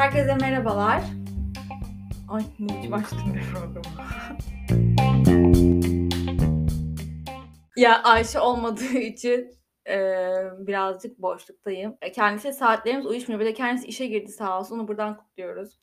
Herkese merhabalar. Ay ne bir programı. ya Ayşe olmadığı için e, birazcık boşluktayım. E, kendisi saatlerimiz uyuşmuyor. Bir de kendisi işe girdi sağ olsun. Onu buradan kutluyoruz.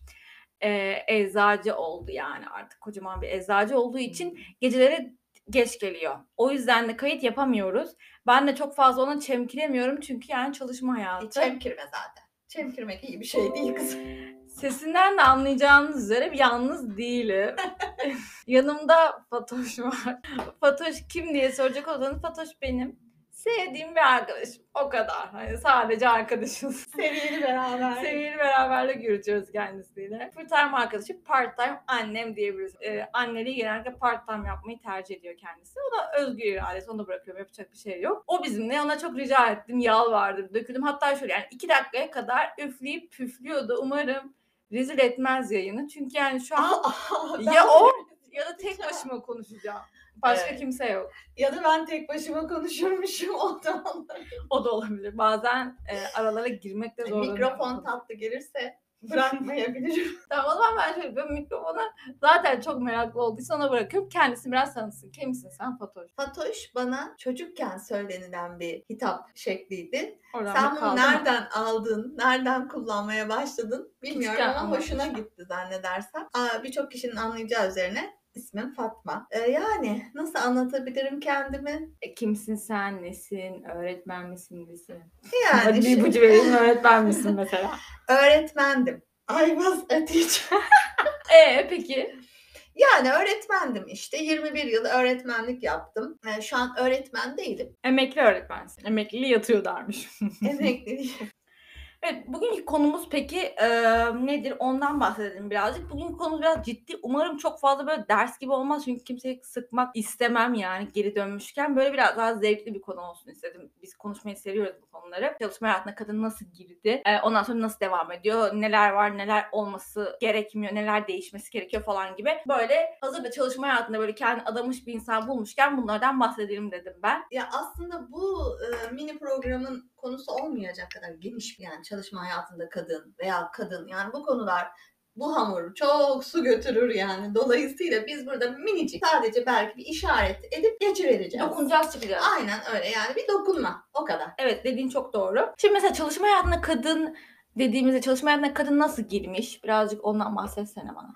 E, eczacı oldu yani artık kocaman bir eczacı olduğu için geceleri geç geliyor. O yüzden de kayıt yapamıyoruz. Ben de çok fazla ona çemkiremiyorum çünkü yani çalışma hayatı. Çemkirme zaten. Çemkirmek iyi bir şey değil kızım. Sesinden de anlayacağınız üzere bir yalnız değilim. Yanımda Fatoş var. Fatoş kim diye soracak olsanız Fatoş benim sevdiğim bir arkadaşım. O kadar. Hani sadece arkadaşız. Seviyeli beraber. Seviyeli beraberlik yürütüyoruz kendisiyle. Full time arkadaşı, part time annem diyebiliriz. Ee, anneliği genellikle part time yapmayı tercih ediyor kendisi. O da özgür iradesi. Onu da bırakıyorum. Yapacak bir şey yok. O bizimle. Ona çok rica ettim. Yalvardım. Döküldüm. Hatta şöyle yani iki dakikaya kadar üfleyip püflüyordu. Umarım rezil etmez yayını. Çünkü yani şu an ya o ya da tek başıma konuşacağım. Başka Evet. kimse yok. ya da ben tek başıma konuşurmuşum o da O da olabilir. Bazen e, aralara girmekte zorlanıyorum. Mikrofon tatlı gelirse bırakmayabilirim. Tamam o zaman ben şöyle yapıyorum. Mikrofona zaten çok meraklı olduysa ona bırakıyorum. Kendisi biraz tanısın. Kimsin sen Fatoş? Fatoş bana çocukken söylenilen bir hitap şekliydi. Oradan Sen bunu kaldı mı? nereden aldın, nereden kullanmaya başladın bilmiyorum Küçükken ama hoşuna gitti zannedersem. Birçok kişinin anlayacağı üzerine ismim Fatma. Ee, yani nasıl anlatabilirim kendimi? E, kimsin sen? Nesin? Öğretmen misin? Nesin? Yani Hadi bir ipucu vereyim. Öğretmen misin mesela? öğretmendim. I was a teacher. Ee peki? Yani öğretmendim işte. 21 yıl öğretmenlik yaptım. Ee, şu an öğretmen değilim. Emekli öğretmensin. Emekliliği yatıyor dermiş. Emekli. Evet, bugünkü konumuz peki e, nedir? Ondan bahsedelim birazcık. Bugünkü konumuz biraz ciddi. Umarım çok fazla böyle ders gibi olmaz. Çünkü kimseyi sıkmak istemem yani geri dönmüşken. Böyle biraz daha zevkli bir konu olsun istedim. Biz konuşmayı seviyoruz bu konuları. Çalışma hayatına kadın nasıl girdi? E, ondan sonra nasıl devam ediyor? Neler var, neler olması gerekmiyor, neler değişmesi gerekiyor falan gibi. Böyle hazırda çalışma hayatında böyle kendi adamış bir insan bulmuşken bunlardan bahsedelim dedim ben. Ya aslında bu e, mini programın konusu olmayacak kadar geniş yani çalışma hayatında kadın veya kadın yani bu konular bu hamur çok su götürür yani. Dolayısıyla biz burada minicik sadece belki bir işaret edip geçivereceğiz. Dokunacağız çıkacağız. Aynen öyle yani bir dokunma o kadar. Evet dediğin çok doğru. Şimdi mesela çalışma hayatına kadın dediğimizde çalışma hayatına kadın nasıl girmiş? Birazcık ondan bahsetsene bana.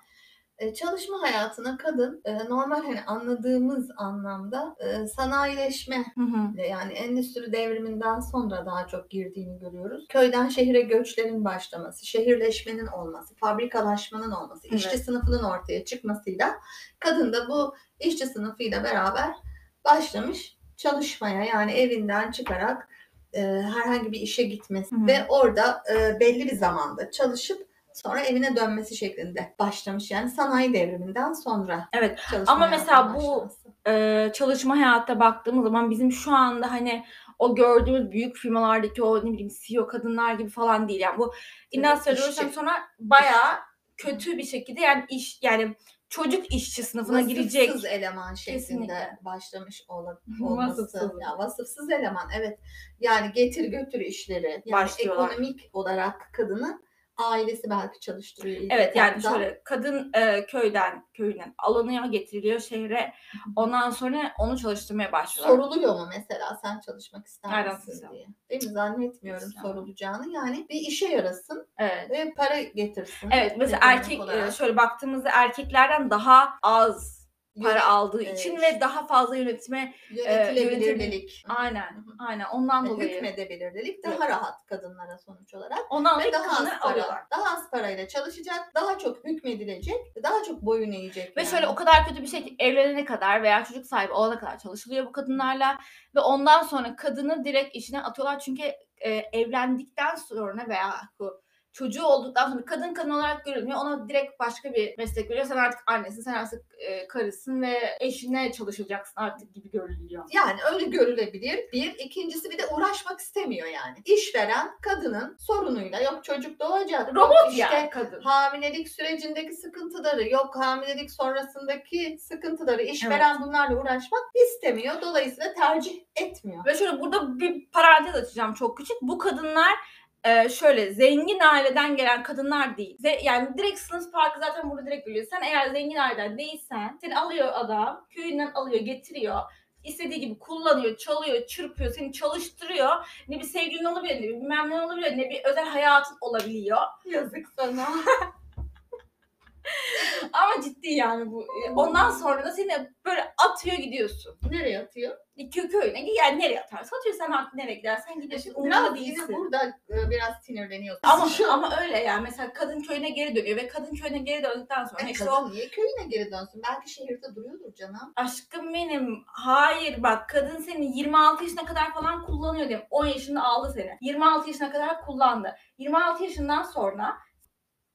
E, çalışma hayatına kadın e, normal hani anladığımız anlamda e, sanayileşme Hı hı. yani endüstri devriminden sonra daha çok girdiğini görüyoruz. Köyden şehire göçlerin başlaması, şehirleşmenin olması, fabrikalaşmanın olması, Evet. işçi sınıfının ortaya çıkmasıyla kadın da bu işçi sınıfıyla beraber başlamış çalışmaya yani evinden çıkarak e, herhangi bir işe gitmesi Hı hı. ve orada e, belli bir zamanda çalışıp sonra evine dönmesi şeklinde başlamış. Yani sanayi devriminden sonra Evet. Ama mesela bu-. Ee, çalışma hayatta baktığımız zaman bizim şu anda hani o gördüğümüz büyük firmalardaki o ne bileyim CEO kadınlar gibi falan değil. Yani bu işçi. Revolution sonra bayağı kötü bir şekilde yani iş yani çocuk işçi sınıfına girecek. vasıfsız eleman şeklinde Kesinlikle. başlamış ol- olması. Vasıfsız. ya vasıfsız eleman evet. Yani getir götür işleri. Yani Başlıyorlar. ekonomik olarak kadını ailesi belki çalıştırıyor. Evet yani etapta. şöyle kadın e, köyden köyünden alınıyor getiriliyor şehre ondan sonra onu çalıştırmaya başlıyorlar. Soruluyor mu mesela sen çalışmak ister misin diye. Değil mi? Zannetmiyorum Hiç sorulacağını. Yani bir işe yarasın Evet. ve para getirsin. Evet mesela erkek e, olarak. şöyle baktığımızda erkeklerden daha az para Yönet- aldığı evet. için ve daha fazla yönetime yönetilebilirlik. aynen Hı hı. aynen ondan Ve dolayı hükmedebilirlik daha Evet. rahat kadınlara sonuç olarak. ondan Ve daha az kadınları alıyorlar. para, daha az parayla çalışacak, daha çok hükmedilecek, daha çok boyun eğecek. Ve yani. şöyle o kadar kötü bir şey ki evlenene kadar veya çocuk sahibi olana kadar çalışılıyor bu kadınlarla ve ondan sonra kadını direkt işine atıyorlar çünkü e, evlendikten sonra veya bu çocuğu olduktan sonra kadın kadın olarak görülmüyor. Ona direkt başka bir meslek veriyor. Sen artık annesin, sen artık e, karısın ve eşine çalışacaksın artık gibi görülüyor. Yani öyle görülebilir. Bir. ikincisi bir de uğraşmak istemiyor yani. İşveren kadının sorunuyla yok çocuk doğacak. yok Robot işte yani kadın. hamilelik sürecindeki sıkıntıları, yok hamilelik sonrasındaki sıkıntıları işveren bunlarla uğraşmak istemiyor. Dolayısıyla tercih etmiyor. Ve şöyle burada bir parantez açacağım çok küçük. Bu kadınlar e, şöyle zengin aileden gelen kadınlar değil. Ze- yani direkt sınıf farkı zaten burada direkt biliyor. Sen eğer zengin aileden değilsen seni alıyor adam köyünden alıyor getiriyor. istediği gibi kullanıyor, çalıyor, çırpıyor, seni çalıştırıyor. Ne bir sevgilin olabiliyor, ne bir bilmem ne olabiliyor, ne bir özel hayatın olabiliyor. Yazık sana. Ama ciddi yani bu. Ondan sonra da seni böyle atıyor gidiyorsun. Nereye atıyor? Kö köyüne yani nereye atarsa atıyor sen artık nereye gidersen gidiyorsun. Umurunda Biraz yine değilsin. burada e, biraz sinirleniyorsun. Ama ama öyle yani mesela kadın köyüne geri dönüyor ve kadın köyüne geri döndükten sonra E, işte kadın o niye köyüne geri dönsün? Belki şehirde duruyordur canım. aşkım benim hayır bak kadın seni 26 yaşına kadar falan kullanıyor diyelim. 10 yaşında aldı seni. 26 yaşına kadar kullandı. 26 yaşından sonra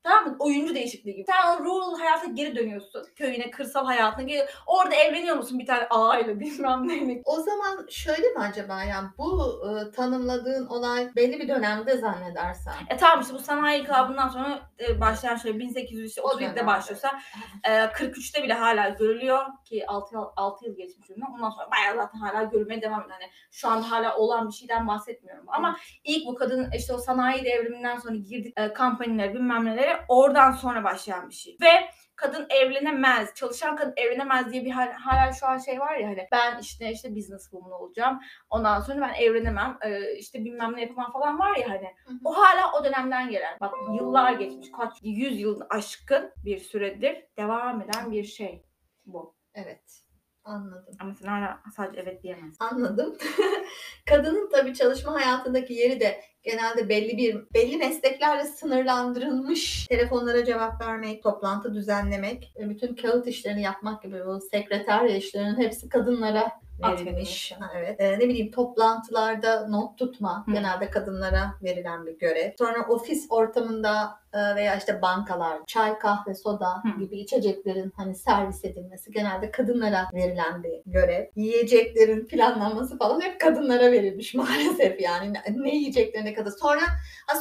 Tamam mı? Oyuncu değişikliği gibi. Sen o rural hayata geri dönüyorsun. Köyüne, kırsal hayatına geri. Orada evleniyor musun bir tane ağayla bilmem neyle. O zaman şöyle mi acaba yani bu e, tanımladığın olay belli bir dönemde zannedersen. E tamam işte bu sanayi inkılabından sonra e, başlayan şey 1837'de dönemde. başlıyorsa e, 43'te bile hala görülüyor ki 6 yıl, 6 yıl geçmiş ondan. Ondan sonra bayağı zaten hala görülmeye devam ediyor. Hani şu anda hala olan bir şeyden bahsetmiyorum. Ama ilk bu kadın işte o sanayi devriminden sonra girdik e, kampanyaları bilmem neleri oradan sonra başlayan bir şey. Ve kadın evlenemez, çalışan kadın evlenemez diye bir hal, hala şu an şey var ya hani ben işte işte business woman olacağım. Ondan sonra ben evlenemem, e, işte bilmem ne yapamam falan var ya hani. Hı hı. O hala o dönemden gelen. Bak yıllar geçmiş. Kaç yüz yıl aşkın bir süredir devam eden bir şey bu. Evet. Anladım. Ama sen hala sadece evet diyemezsin. Anladım. Kadının tabii çalışma hayatındaki yeri de genelde belli bir belli mesleklerle sınırlandırılmış. Telefonlara cevap vermek, toplantı düzenlemek, e, bütün kağıt işlerini yapmak gibi bu sekreterya işlerinin hepsi kadınlara verilmiş. Evet. E, ne bileyim toplantılarda not tutma Hı. genelde kadınlara verilen bir görev. Sonra ofis ortamında e, veya işte bankalar, çay, kahve, soda Hı. gibi içeceklerin hani servis edilmesi genelde kadınlara verilen bir görev. Yiyeceklerin planlanması falan hep kadınlara verilmiş maalesef yani. Ne, ne yiyeceklerine kadar. Sonra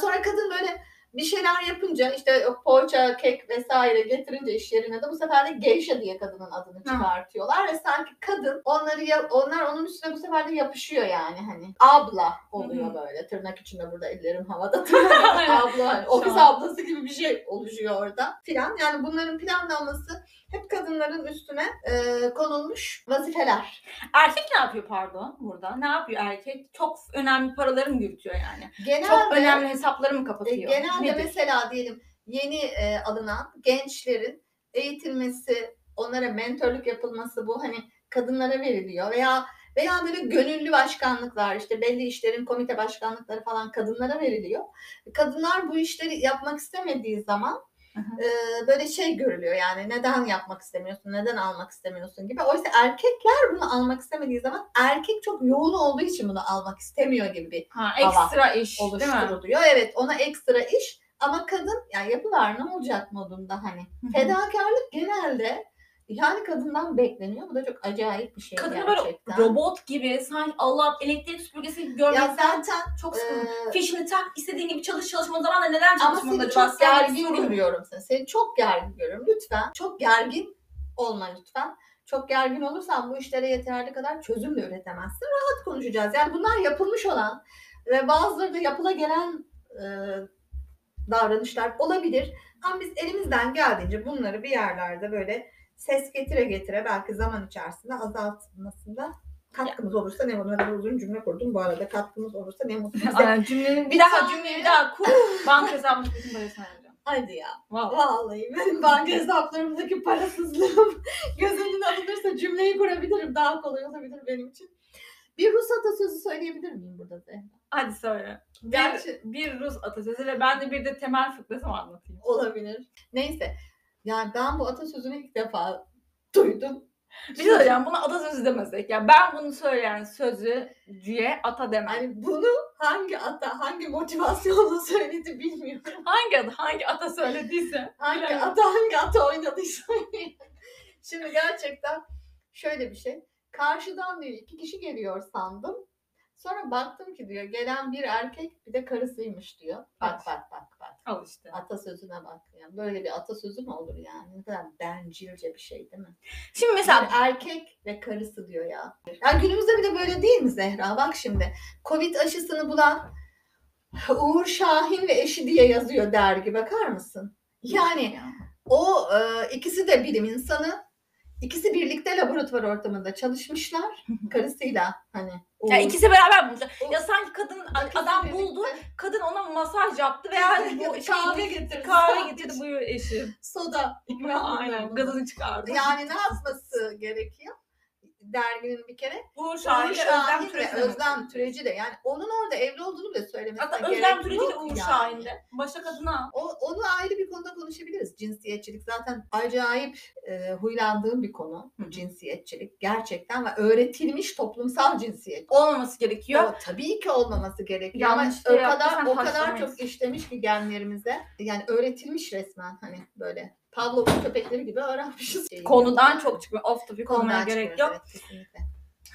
sonra kadın böyle bir şeyler yapınca işte poğaça, kek vesaire getirince iş yerine de bu sefer de geisha diye kadının adını çıkartıyorlar ve sanki kadın onları ya- onlar onun üstüne bu sefer de yapışıyor yani hani abla oluyor Hı hı. böyle tırnak içinde burada ellerim havada abla hani ofis ablası gibi bir şey oluşuyor orada filan yani bunların planlanması hep kadınların üstüne e, konulmuş vazifeler. Erkek ne yapıyor pardon burada? Ne yapıyor erkek? Çok önemli paraları mı yürütüyor yani? Genelde Çok önemli hesapları mı E, kapatıyor? genelde Nedir? mesela diyelim yeni e, alınan gençlerin eğitilmesi, onlara mentorluk yapılması bu hani kadınlara veriliyor veya veya böyle gönüllü başkanlıklar işte belli işlerin komite başkanlıkları falan kadınlara veriliyor. Kadınlar bu işleri yapmak istemediği zaman. E, böyle şey görülüyor yani neden yapmak istemiyorsun, neden almak istemiyorsun gibi. Oysa erkekler bunu almak istemediği zaman erkek çok yoğun olduğu için bunu almak istemiyor gibi bir Ha, ekstra iş oluşturuluyor. Evet ona ekstra iş ama kadın yani yapılar ne olacak modunda hani. Hı hı. Fedakarlık genelde yani kadından bekleniyor. Bu da çok acayip bir şey Kadını böyle gerçekten. robot gibi sanki Allah elektrik süpürgesi gibi ya görmekten zaten çok sıkıldım. e, Fişini tak istediğin gibi çalış çalışma zaman da neden ama seni çok gergin görüyorum seni. Seni çok gergin görüyorum. Lütfen çok gergin olma lütfen. Çok gergin olursan bu işlere yeterli kadar çözüm de üretemezsin. Rahat konuşacağız. Yani bunlar yapılmış olan ve bazıları da yapıla gelen e, davranışlar olabilir. Ama biz elimizden geldiğince bunları bir yerlerde böyle ses getire getire belki zaman içerisinde azaltılmasında katkımız olursa ne mutlu. Kadar uzun cümle kurdum bu arada. Katkımız olursa ne mutlu. Aynen, cümlenin bir daha cümleyi bir daha kur. Banka hesabımda bütün parasını. Hadi ya. Vallahi. Vallahi benim banka hesaplarımdaki parasızlığım göz önüne alınırsa cümleyi kurabilirim. Daha kolay olabilir benim için. Bir Rus atasözü söyleyebilir miyim burada Zehra? Hadi söyle. Bir, Gerçi bir Rus atasözü ve ben de bir de temel fıkrası anlatayım? olabilir. Neyse. Yani ben bu atasözünü ilk defa duydum. Bir şey söyleyeceğim buna atasözü demesek. Ya ben bunu söyleyen sözcüye ata demem. Yani bunu hangi ata, hangi motivasyonla söyledi bilmiyorum. Hangi adı, hangi ata söylediyse. Hangi ata, hangi ata oynadıysa. Şimdi gerçekten şöyle bir şey. Karşıdan diyor iki kişi geliyor sandım. Sonra baktım ki diyor gelen bir erkek bir de karısıymış diyor. Bak Evet. bak bak bak. Al işte. Atasözüne bak. Yani böyle bir atasözü mü olur yani? Ne kadar bencilce bir şey değil mi? Şimdi mesela Bir erkek ve karısı diyor ya. Ya günümüzde bile böyle değil mi Zehra? Bak şimdi. Covid aşısını bulan Uğur Şahin ve eşi diye yazıyor dergi bakar mısın? Yani o e, ikisi de bilim insanı. İkisi birlikte laboratuvar ortamında çalışmışlar. Karısıyla hani. Uğur, Ya ikisi beraber bulmuşlar. Uğur- Ya sanki kadın ikisi adam birlikte buldu, kadın ona masaj yaptı veya hani bu kahve getirdi. kahve getirdi buyur eşim. Soda. Aynen gazını çıkardı. Yani ne yapması gerekiyor? Derginin bir kere Uğur Uğur Şahin, Özlem ve Türeci. Özlem Türeci de yani onun orada evli olduğunu bile söylemesine Hatta gerek Özlem Türeci de yok Uğur yani. Şahin'de. Başka kadına. O, onu ayrı bir konuda konuşabiliriz. Cinsiyetçilik zaten acayip e, huylandığım bir konu. Hı. Cinsiyetçilik gerçekten ve öğretilmiş toplumsal cinsiyet. Olmaması gerekiyor. O tabii ki olmaması gerekiyor ama Yanlış o şey kadar yaptıysan o kadar çok işlemiş ki genlerimize. Yani öğretilmiş resmen hani böyle Pavlov'un köpekleri gibi öğrenmişiz. şeyi. Konudan çok çıkmıyor. Off topic olmaya gerek yok. Evet, kesinlikle.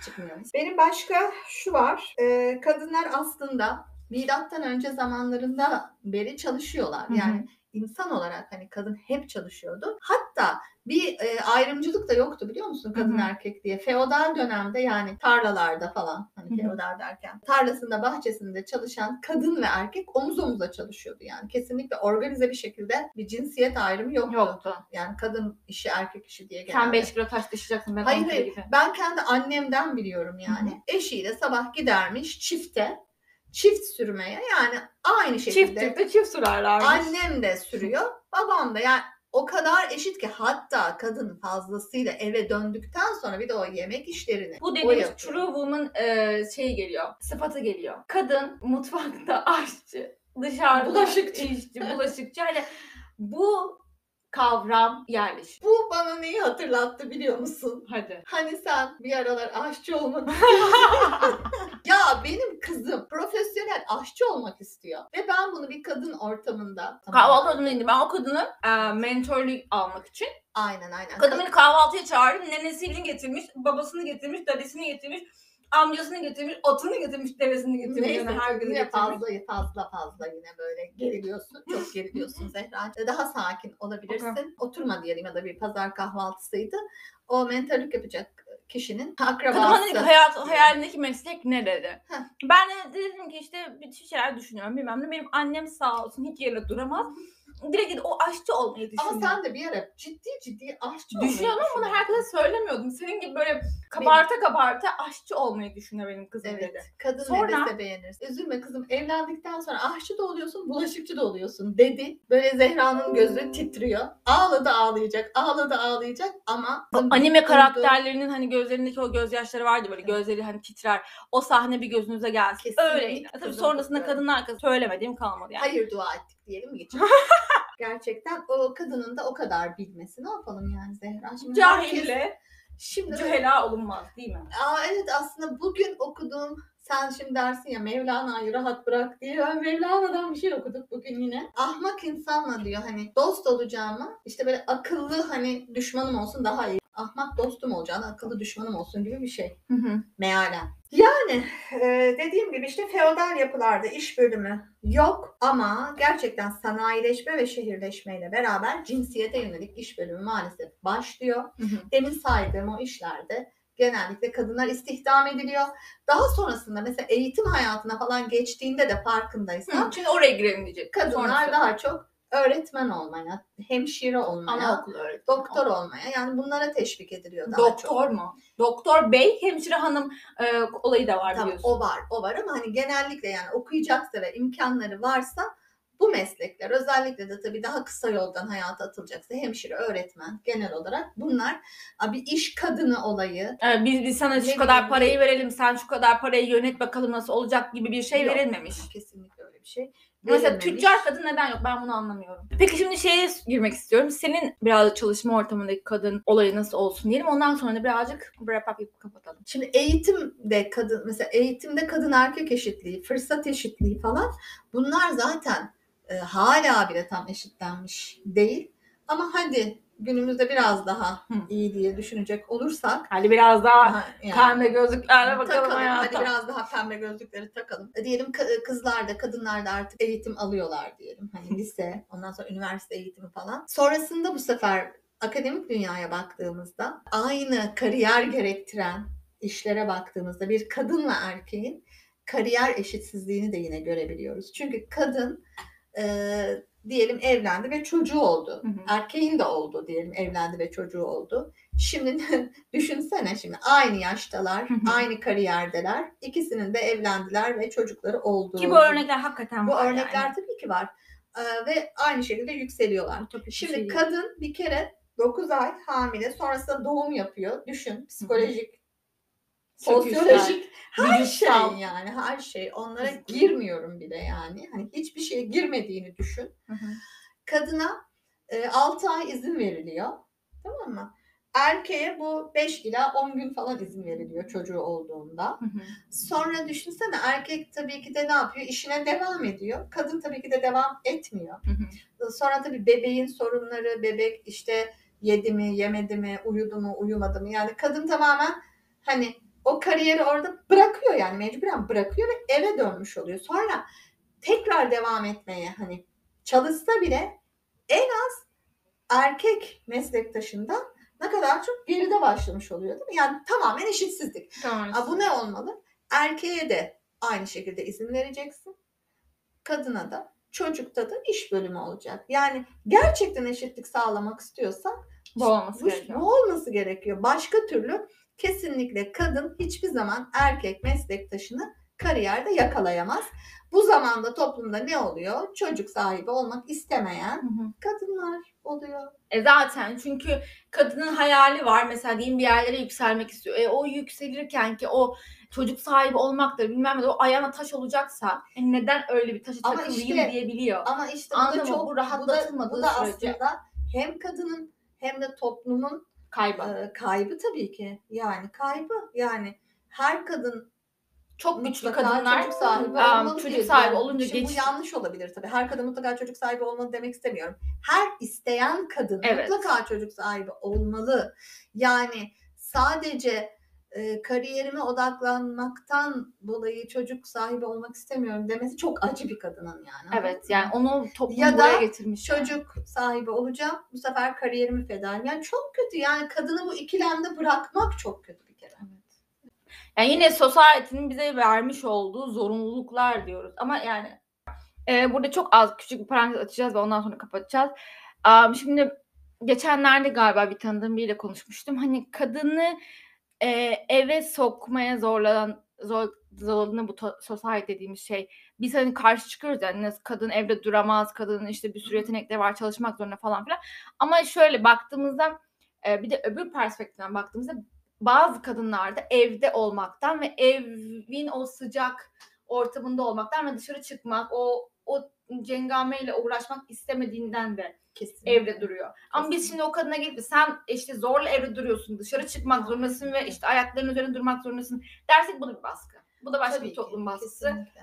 Çıkmıyoruz. Benim başka şu var. Ee, kadınlar aslında milattan önce zamanlarında beri çalışıyorlar. Yani insan olarak hani kadın hep çalışıyordu. Hatta bir e, ayrımcılık da yoktu biliyor musun kadın Hı hı. erkek diye. Feodal dönemde yani tarlalarda falan hani feodal derken tarlasında bahçesinde çalışan kadın ve erkek omuz omuza çalışıyordu yani. Kesinlikle organize bir şekilde bir cinsiyet ayrımı yoktu. Yoktu. Yani kadın işi erkek işi diye genelde. Sen 5 kilo taş taşıyacaksın. Ben Hayır, 10 kilo hayır. gibi. Ben kendi annemden biliyorum yani. Eşiyle sabah gidermiş çifte, çift sürmeye yani aynı Çift şekilde. Türk'te çift sürerlermiş. Annem de sürüyor, babam da yani o kadar eşit ki hatta kadın fazlasıyla eve döndükten sonra bir de o yemek işlerini Bu dediğimiz true woman e, şey geliyor. Sıfatı geliyor. Kadın mutfakta aşçı, dışarıda Bulaşıkçı. işçi, bulaşıkçı. Hani bu kavram yerleşiyor. Bu bana neyi hatırlattı biliyor musun? Hadi. Hani sen bir aralar aşçı olmak Ya benim kızım profesyonel aşçı olmak istiyor. Ve ben bunu bir kadın ortamında... Kahvaltı adımı indi. Ben o kadının e, mentorluk almak için Aynen aynen. kadın beni kahvaltıya çağırdı. Nenesini getirmiş, babasını getirmiş, dadesini getirmiş, amcasını getirmiş, atını getirmiş, devesini getirmiş. Neyse Yani her gün yine fazla fazla fazla yine böyle geriliyorsun. Çok geriliyorsun Zehra. Daha sakin olabilirsin. Oturma diyelim ya da bir pazar kahvaltısıydı. O mentallik yapacak kişinin akrabası. dedi hayat, hayalindeki meslek ne dedi. Heh. Ben de dedim ki işte bir şeyler düşünüyorum bilmem ne. Benim annem sağ olsun hiç yerine duramaz. Direkt o aşçı olmayı düşünüyor. Ama sen de bir ara ciddi ciddi aşçı olmayı Düşünüyordum ama bunu herkese söylemiyordum. Senin gibi böyle kabarta kabarta aşçı olmayı düşünüyor benim kızım Evet. dedi. Kadın Sonra- ne dese beğenirsin. Üzülme kızım evlendikten sonra aşçı da oluyorsun, bulaşıkçı da oluyorsun dedi. Böyle Zehra'nın gözü titriyor. Ağladı ağlayacak, ağladı ağlayacak ama anime karakterlerinin hani gözlerindeki o gözyaşları vardı böyle gözleri hani titrer. O sahne bir gözünüze gelsin. Kesinlikle Öyleydi. Tabii sonrasında kızım. kadın arkası söylemediğim kalmadı yani. hayır dua ettik diyelim mi geçelim? Gerçekten o kadının da o kadar bilmesi. Ne yapalım yani Zehra? Şimdi herkes- Cahille Şimdi cühela olunmaz değil mi? Aa, evet aslında bugün okuduğum sen şimdi dersin ya Mevlana'yı rahat bırak diye. Ben Mevlana'dan bir şey okuduk bugün yine. Ahmak insanla diyor hani dost olacağıma işte böyle akıllı hani düşmanım olsun daha iyi. Ahmak dostum olacağına akıllı düşmanım olsun gibi bir şey. Hı hı. Mealen. Yani e, dediğim gibi işte feodal yapılarda iş bölümü yok ama gerçekten sanayileşme ve şehirleşmeyle beraber cinsiyete yönelik iş bölümü maalesef başlıyor. Demin saydığım o işlerde genellikle kadınlar istihdam ediliyor. Daha sonrasında mesela eğitim hayatına falan geçtiğinde de farkındaysan Hı, Şimdi oraya girelim diyecek. kadınlar Sonrası. daha çok öğretmen olmaya, hemşire olmaya, Anaokul öğretmeni. doktor olmaya yani bunlara teşvik ediliyor daha çok. Doktor mu? Doktor bey, hemşire hanım e, olayı da var Tamam biliyorsun. o var o var ama hani genellikle yani okuyacaksa ve imkanları varsa bu meslekler özellikle de tabii daha kısa yoldan hayata atılacaksa hemşire, öğretmen genel olarak bunlar a, bir iş kadını olayı E, biz, biz sana şu kadar parayı verelim, sen şu kadar parayı yönet bakalım nasıl olacak gibi bir şey Yok. verilmemiş. kesinlikle öyle bir şey. Mesela tüccar kadın neden yok ben bunu anlamıyorum. Peki şimdi şeye girmek istiyorum. Senin biraz çalışma ortamındaki kadın olayı nasıl olsun diyelim. Ondan sonra da birazcık wrap up yapıp kapatalım. Şimdi eğitimde kadın mesela eğitimde kadın erkek eşitliği, fırsat eşitliği falan bunlar zaten e, hala bile tam eşitlenmiş değil. Ama hadi günümüzde biraz daha Hı. iyi diye düşünecek olursak Hadi biraz daha aha, yani- pembe gözlüklerle bakalım takalım. hayata. Hadi biraz daha pembe gözlükleri takalım. E, Diyelim ka- kızlar da kadınlar da artık eğitim alıyorlar diyelim. Hani lise, ondan sonra üniversite eğitimi falan. Sonrasında bu sefer akademik dünyaya baktığımızda aynı kariyer gerektiren işlere baktığımızda bir kadınla erkeğin kariyer eşitsizliğini de yine görebiliyoruz. Çünkü kadın e, diyelim evlendi ve çocuğu oldu. Hı hı. Erkeğin de oldu diyelim evlendi ve çocuğu oldu. Şimdi düşünsene şimdi aynı yaştalar, Hı hı. aynı kariyerdeler. İkisinin de evlendiler ve çocukları oldu. Ki bu örnekler hakikaten Bu var örnekler yani. tabii ki var. Ee, ve aynı şekilde yükseliyorlar. Bir Şimdi şey kadın bir kere 9 ay hamile sonrasında doğum yapıyor. Düşün psikolojik, Söküşler, sosyolojik her şey yani her şey. Onlara girmiyorum bile yani. Hani hiçbir şeye girmediğini düşün. Hı hı. Kadına 6 ay izin veriliyor. Tamam mı? Erkeğe bu 5 ila 10 gün falan izin veriliyor çocuğu olduğunda. Hı hı. Sonra düşünsene erkek tabii ki de ne yapıyor? İşine devam ediyor. Kadın tabii ki de devam etmiyor. Hı hı. Sonra tabii bebeğin sorunları, bebek işte yedi mi, yemedi mi, uyudu mu, uyumadı mı? Yani kadın tamamen hani o kariyeri orada bırakıyor yani mecburen bırakıyor ve eve dönmüş oluyor. Sonra tekrar devam etmeye hani çalışsa bile en az erkek meslektaşından ne kadar çok geride başlamış oluyor değil mi? Yani tamamen eşitsizlik. Tamam. Aa, bu ne olmalı? Erkeğe de aynı şekilde izin vereceksin. Kadına da çocukta da iş bölümü olacak. Yani gerçekten eşitlik sağlamak istiyorsak Bu olması bu, gerekiyor. bu olması gerekiyor. Başka türlü kesinlikle kadın hiçbir zaman erkek meslektaşını kariyerde yakalayamaz. Bu zamanda toplumda ne oluyor? Çocuk sahibi olmak istemeyen Hı hı. kadınlar oluyor. E zaten çünkü kadının hayali var mesela diyeyim bir yerlere yükselmek istiyor. E o yükselirken ki o çocuk sahibi olmaktır bilmem ne o ayağına taş olacaksa e neden öyle bir taşı Ama takılayım işte- diyebiliyor. Ama işte bu da çok Bu bu da, rahatlatılmadığı bu da sürece. aslında hem kadının hem de toplumun Kaybı. e, kaybı tabii ki. Yani kaybı. Yani her kadın Çok güçlü mutlaka kadınlar çocuk sahibi um, olmalı çocuk diye- sahibi olunca şimdi geç. bu yanlış olabilir tabii. Her kadın mutlaka çocuk sahibi olmalı demek istemiyorum. Her isteyen kadın Evet. mutlaka çocuk sahibi olmalı. Yani sadece e, kariyerime odaklanmaktan dolayı çocuk sahibi olmak istemiyorum demesi çok acı bir kadının yani. Evet yani onu toplum Ya da buraya getirmiş. çocuk sahibi olacağım. Bu sefer kariyerimi feda edeyim. Yani çok kötü. Yani kadını bu ikilemde bırakmak çok kötü bir kere. Yani yine society'nin bize vermiş olduğu zorunluluklar diyoruz. Ama yani e, burada çok az küçük bir parantez açacağız ve ondan sonra kapatacağız. Am, şimdi geçenlerde galiba bir tanıdığım biriyle konuşmuştum. Hani kadını e, eve sokmaya zorlanan zor, zorlanan bu society dediğimiz şey. Biz hani karşı çıkıyoruz yani nasıl kadın evde duramaz, kadının işte bir sürü yetenekleri var, çalışmak zorunda falan filan. Ama şöyle baktığımızda e, bir de öbür perspektiften baktığımızda bazı kadınlar da evde olmaktan ve evin o sıcak ortamında olmaktan ve dışarı çıkmak, o o cengameyle uğraşmak istemediğinden de Kesin. evde duruyor. Ama biz şimdi o kadına gelip de sen işte zorla evde duruyorsun, dışarı çıkmak zorundasın ve işte ayaklarının üzerinde durmak zorundasın dersek bu da bir baskı. Bu da başka Tabii bir ki, toplum baskısı. kesinlikle.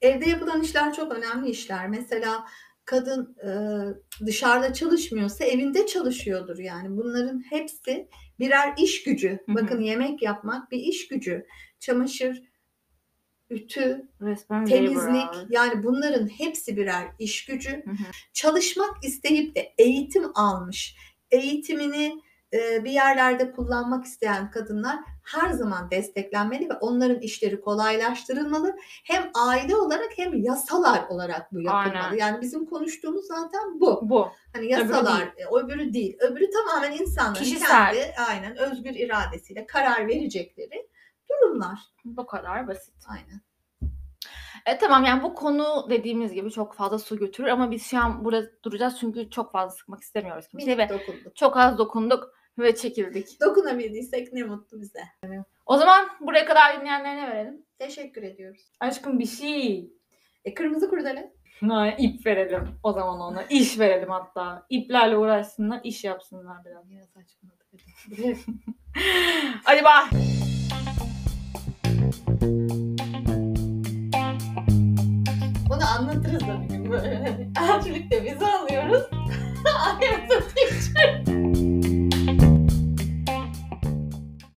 Evde yapılan işler çok önemli işler. Mesela kadın e, dışarıda çalışmıyorsa evinde çalışıyordur yani. Bunların hepsi birer iş gücü. Bakın yemek yapmak bir iş gücü. Çamaşır, ütü, Resmen temizlik labor. yani bunların hepsi birer iş gücü. Hı hı. Çalışmak isteyip de eğitim almış, eğitimini e, bir yerlerde kullanmak isteyen kadınlar her zaman desteklenmeli ve onların işleri kolaylaştırılmalı. Hem aile olarak hem yasalar olarak bu yapılmalı. Aynen. Yani bizim konuştuğumuz zaten bu. Bu. Hani yasalar, değil. e, öbürü değil. Öbürü tamamen insanların Kişisel. kendi aynen özgür iradesiyle karar verecekleri durumlar. Bu kadar basit. Aynen. E tamam yani bu konu dediğimiz gibi çok fazla su götürür ama biz şu an burada duracağız çünkü çok fazla sıkmak istemiyoruz kimseye Minik ve dokunduk. çok az dokunduk ve çekildik. Dokunabildiysek ne mutlu bize. O zaman buraya kadar dinleyenlere ne verelim? Teşekkür ediyoruz. Aşkım bir şey. E, kırmızı kurdele. Ha, ip verelim o zaman ona. İş verelim hatta. İplerle uğraşsınlar, iş yapsınlar biraz. Ya saçmaladık. hadi. Bunu anlatırız da bir gün böyle. Elçilikte vize alıyoruz. I am the teacher.